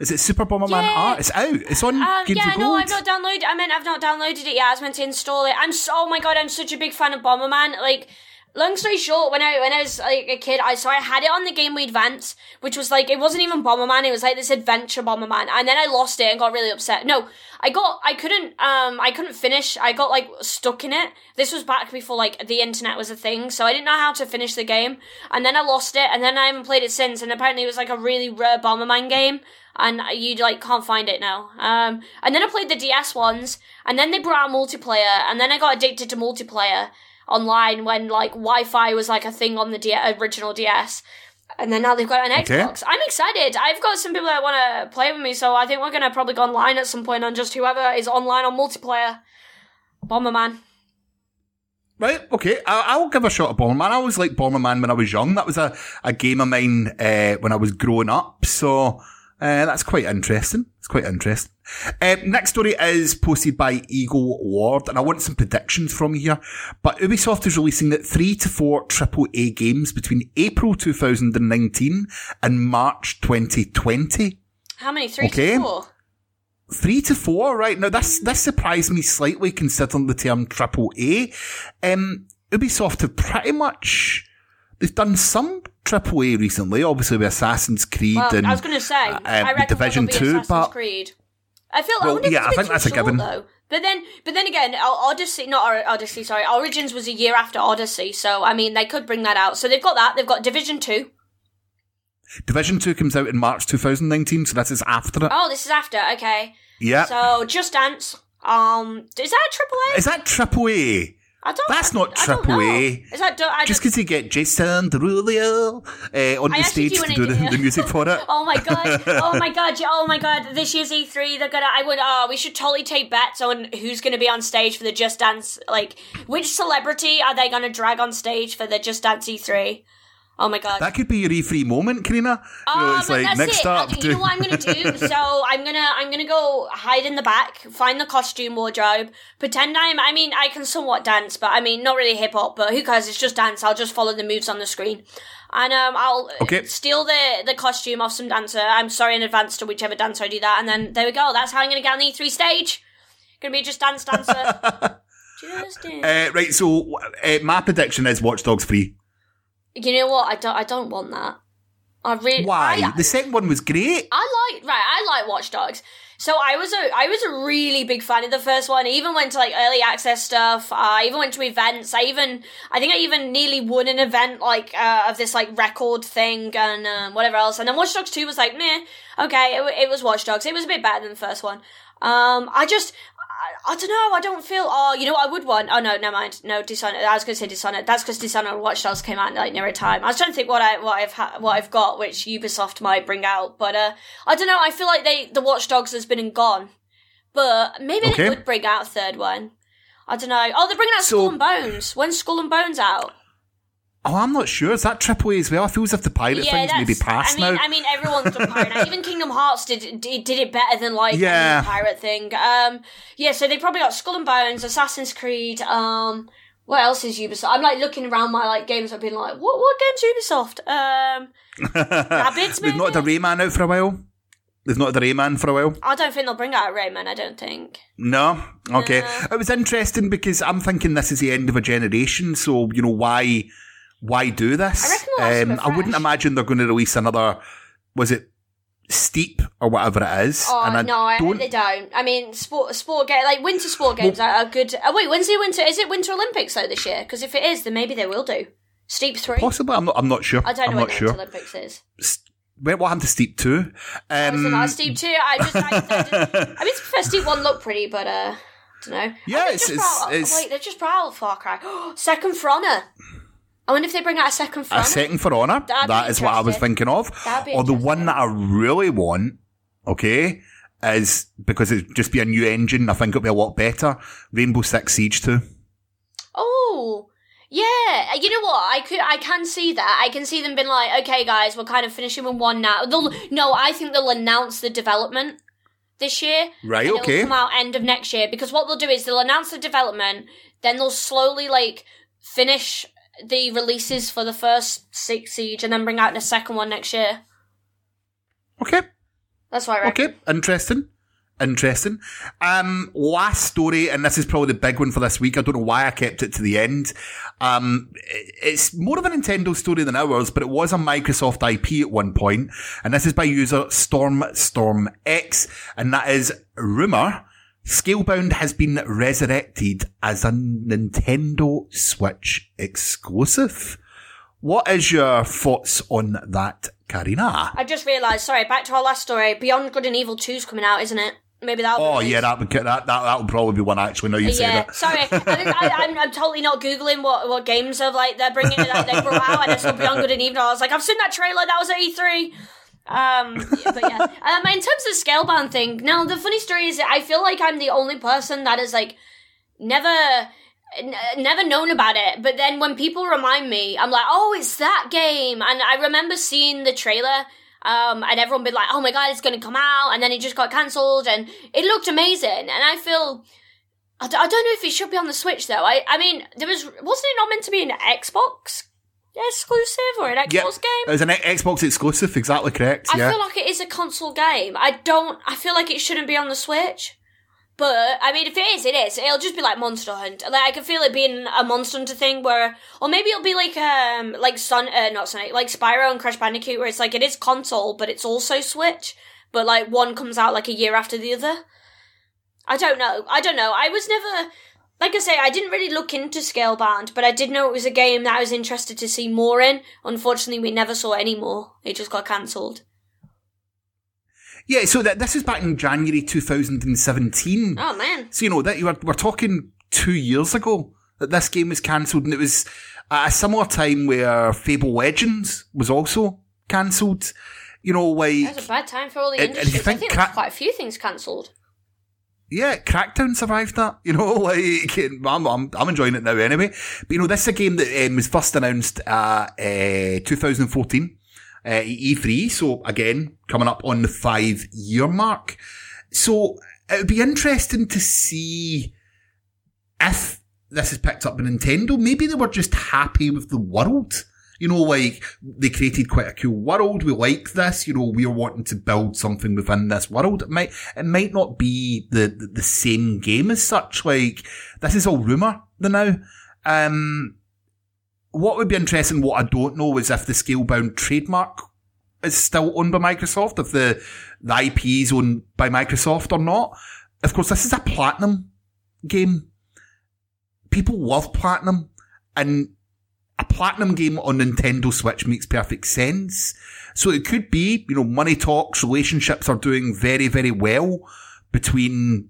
Is it Super Bomberman Yeah. R? It's out. It's on Um, Games yeah, no. I've not downloaded. I meant I've not downloaded it yet. I was meant to install it. I'm so. Oh my god, I'm such a big fan of Bomberman. Like, long story short, when I when I was like a kid, I so I had it on the Game Boy Advance, which was like it wasn't even Bomberman. It was like this adventure Bomberman, and then I lost it and got really upset. No, I got I couldn't um I couldn't finish. I got like stuck in it. This was back before like the internet was a thing, so I didn't know how to finish the game. And then I lost it, and then I haven't played it since. And apparently, it was like a really rare Bomberman game and you like can't find it now. Um, and then I played the DS ones, and then they brought out multiplayer, and then I got addicted to multiplayer online when like Wi-Fi was like a thing on the D- original DS. And then now they've got an Okay. Xbox. I'm excited. I've got some people that want to play with me, so I think we're gonna probably go online at some point on just whoever is online on multiplayer. Bomberman. Right, okay. I, I'll give a shot at Bomberman. I always liked Bomberman when I was young. That was a, a game of mine uh, when I was growing up. So uh, that's quite interesting. It's quite interesting. Uh, next story is posted by Eagle Ward, and I want some predictions from you here. But Ubisoft is releasing three to four AAA games between April 2019 and March 2020 How many? Three Okay. to four. three to four, right? Now this this surprised me slightly considering the term triple A. Um, Ubisoft have pretty much they've done some triple A recently, obviously with Assassin's Creed Well, and I was going to say, uh, I reckon Division Two, Assassin's but Creed. I feel. I Well, if yeah, a I think that's a short, given. Though. But then, but then again, Odyssey, not Odyssey, sorry, Origins was a year after Odyssey, so I mean, they could bring that out. So they've got that. They've got Division Two. Division Two comes out in March 2019, so this is after it. Oh, this is after. Okay. yeah, So Just Dance. Um, is that a triple A? is that triple A? I don't. that's not I triple. A. Is that? I Just because you get Jason Derulo uh, on I the stage do to do the, the music for it. Oh my god! Oh my god! Oh my god! This year's E3, they're gonna. I would. Oh, we should totally take bets on who's gonna be on stage for the Just Dance. Like, which celebrity are they gonna drag on stage for the Just Dance E3? Oh my god! That could be your E3 moment, Carina. You know, it's Um, like that's next it. up. You know what I'm gonna do? so I'm gonna I'm gonna go hide in the back, find the costume wardrobe, pretend I'm. I mean, I can somewhat dance, but I mean, not really hip hop. But who cares? It's just dance. I'll just follow the moves on the screen, and um, I'll Okay. steal the the costume off some dancer. I'm sorry in advance to whichever dancer I do that, and then there we go. That's how I'm gonna get on the E3 stage. Gonna be just dance dancer. just dance. Uh, right, so uh, my prediction is Watch Dogs 3. You know what? I don't. I don't want that. I really. Why? I- the second one was great. I like right. I like Watch Dogs. So I was a I was a really big fan of the first one. I even went to like early access stuff. Uh, I even went to events. I even I think I even nearly won an event like uh, of this like record thing and um, whatever else. And then Watch Dogs Two was like meh. Okay, it, it was Watch Dogs. It was a bit better than the first one. Um, I just. I, I don't know. I don't feel. Oh, you know what I would want. Oh no, never mind. No, Dishonored. I was going to say Dishonored. That's because Dishonored and Watch Dogs came out like near a time. I was trying to think what I what I've ha- what I've got, which Ubisoft might bring out. But uh, I don't know. I feel like they the Watch Dogs has been and gone. But maybe Okay. they would bring out a third one. I don't know. Oh, they're bringing out So- Skull and Bones. When's Skull and Bones out? Oh, I'm not sure. Is that AAA as well? I feel as if the pirate Yeah, thing's maybe past I mean, now. I mean, everyone's done pirate. now. Even Kingdom Hearts did, did did it better than like Yeah. the pirate thing. Um, yeah. So they probably got Skull and Bones, Assassin's Creed. Um, what else is Ubisoft? I'm like looking around my like games. I've been like, what what games Ubisoft? Um, Rabbids They've not had a Rayman out for a while. They've not had a Rayman for a while. I don't think they'll bring out a Rayman. I don't think. No. Okay. No. It was interesting because I'm thinking this is the end of a generation. So you know why? Why do this? I we'll something I wouldn't imagine they're going to release another. Was it Steep or whatever it is? Oh and I no, I don't. they don't. I mean, sport sport game like winter sport games are, are good. Oh wait, when's the winter? Is it Winter Olympics though this year? Because if it is, then maybe they will do Steep three. Possibly. I'm not. I'm not sure. I don't know I'm not what the sure. Winter Olympics is. Wait, what happened to Steep Two? Was it Um, not Steep two? I just, I, I, I mean, to be fair, Steep one looked pretty, but uh, don't know. Yeah, it's- just it's- brought- it's- wait, they've just out Far Cry. second for Honor. I wonder if they bring out a second for a Honor. second for honor. That'd be That is what I was interesting. thinking of. That'd be or the one that I really want, okay, is because it'd just be a new engine. I think it'll be a lot better. Rainbow Six Siege Two. Oh, yeah. You know what? I could, I can see that. I can see them being like, okay, guys, we're kind of finishing with one now. They'll, no, I think they'll announce the development this year. Right, and okay. It'll come out end of next year because what they'll do is they'll announce the development, then they'll slowly like finish the releases for the first six siege, and then bring out the second one next year. Okay. That's what I reckon. Okay, interesting. Interesting. Um, last story, and this is probably the big one for this week. I don't know why I kept it to the end. Um, it's more of a Nintendo story than ours, but it was a Microsoft IP at one point, and this is by user Storm Storm X, and that is rumor. Scalebound has been resurrected as a Nintendo Switch exclusive. What is your thoughts on that, Carina? I just realised. Sorry, back to our last story. Beyond Good and Evil 2's coming out, isn't it? Maybe that'll. Oh be yeah, that would that that that would probably be one actually. Now you say Yeah, that. sorry, I, I, I'm, I'm totally not googling what, what games of like they're bringing that they brought out, and I saw Beyond Good and Evil. I was like, I've seen that trailer. That was at E3. Um, but yeah, um, in terms of scalebound thing, now the funny story is, I feel like I'm the only person that is like never. n- Never known about it, but then when people remind me, I'm like, "Oh, it's that game!" And I remember seeing the trailer, um, and everyone been like, "Oh my god, it's going to come out!" And then it just got cancelled, and it looked amazing. And I feel I, d- I don't know if it should be on the Switch though. I I mean, there was wasn't it not meant to be an Xbox exclusive or an Xbox Yeah, game? it was an Xbox exclusive. Exactly correct. I yeah. feel like it is a console game. I don't. I feel like it shouldn't be on the Switch. But I mean, if it is, it is. It'll just be like Monster Hunt. Like I can feel it being a Monster Hunter thing, where, or maybe it'll be like um like Sun, uh, not Sonic, like Spyro and Crash Bandicoot, where it's like it is console, but it's also Switch. But like one comes out like a year after the other. I don't know. I don't know. I was never. Like I say, I didn't really look into Scalebound, but I did know it was a game that I was interested to see more in. Unfortunately, we never saw any more. It just got cancelled. yeah. So that this is back in January 2017. Oh man. So you know that you were we're talking two years ago that this game was cancelled, and it was at a similar time where Fable Legends was also cancelled. You know, like That was a bad time for all the industries. you think I think there's quite a few things cancelled. Yeah, Crackdown survived that. You know, like I'm, I'm, I'm enjoying it now anyway. But you know, this is a game that um, was first announced at uh, 2014 uh, E3. So again, coming up on the five year mark. So it would be interesting to see if this is picked up by Nintendo. Maybe they were just happy with the world. You know, like they created quite a cool world. We like this. You know, we're wanting to build something within this world. It might, it might not be the, the, the same game as such. Like this is all rumor the now. Um, what would be interesting, what I don't know is if the Scalebound trademark is still owned by Microsoft, if the, the IP is owned by Microsoft or not. Of course, this is a platinum game. People love platinum and a platinum game on Nintendo Switch makes perfect sense. So it could be, you know, money talks, relationships are doing very, very well between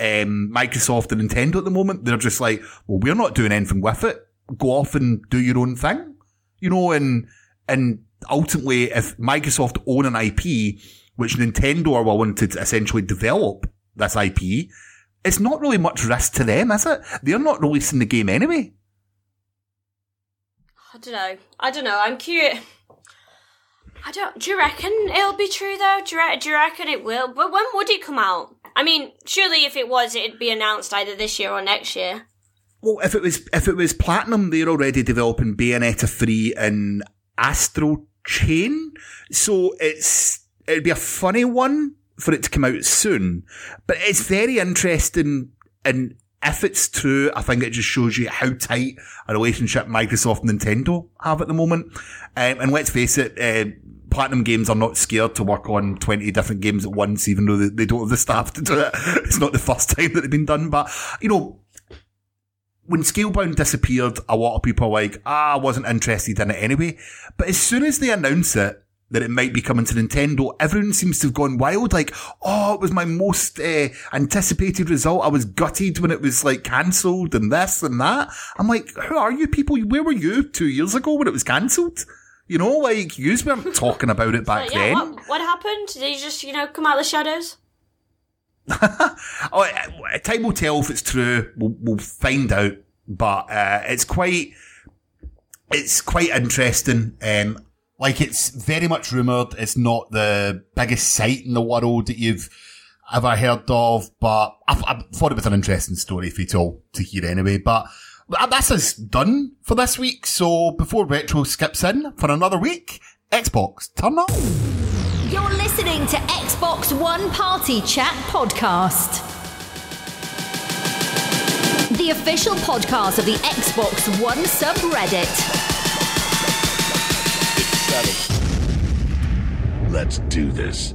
um, Microsoft and Nintendo at the moment. They're just like, well, we're not doing anything with it. Go off and do your own thing, you know, and, and ultimately if Microsoft own an IP, which Nintendo are willing to essentially develop this IP, it's not really much risk to them, is it? They're not releasing the game anyway. I don't know. I don't know. I'm curious. I don't. Do you reckon it'll be true though? Do you, do you reckon it will? But when would it come out? I mean, surely if it was, it'd be announced either this year or next year. Well, if it was if it was Platinum, they're already developing Bayonetta three and Astral Chain, so it's it'd be a funny one for it to come out soon. But it's very interesting, and if it's true, I think it just shows you how tight a relationship Microsoft and Nintendo have at the moment. Um, and let's face it. Uh, Platinum Games are not scared to work on 20 different games at once, even though they, they don't have the staff to do it. It's not the first time that they've been done, but, you know, when Scalebound disappeared, a lot of people were like, ah, I wasn't interested in it anyway. But as soon as they announce it, that it might be coming to Nintendo, everyone seems to have gone wild. Like, oh, it was my most uh, anticipated result. I was gutted when it was like cancelled and this and that. I'm like, who are you people? Where were you two years ago when it was cancelled? You know, like, you weren't talking about it back yeah, then. what, what happened? Did you just, you know, come out of the shadows? Oh, uh, time will tell if it's true. We'll, we'll find out. But uh, it's quite, it's quite interesting. Um, like it's very much rumored. It's not the biggest site in the world that you've ever heard of, but I, I thought it was an interesting story for you to, to hear anyway. But that's us done for this week. So before retro skips in for another week, Xbox turn up. You're listening to Xbox One Party Chat Podcast. The official podcast of the Xbox One subreddit. Let's do this.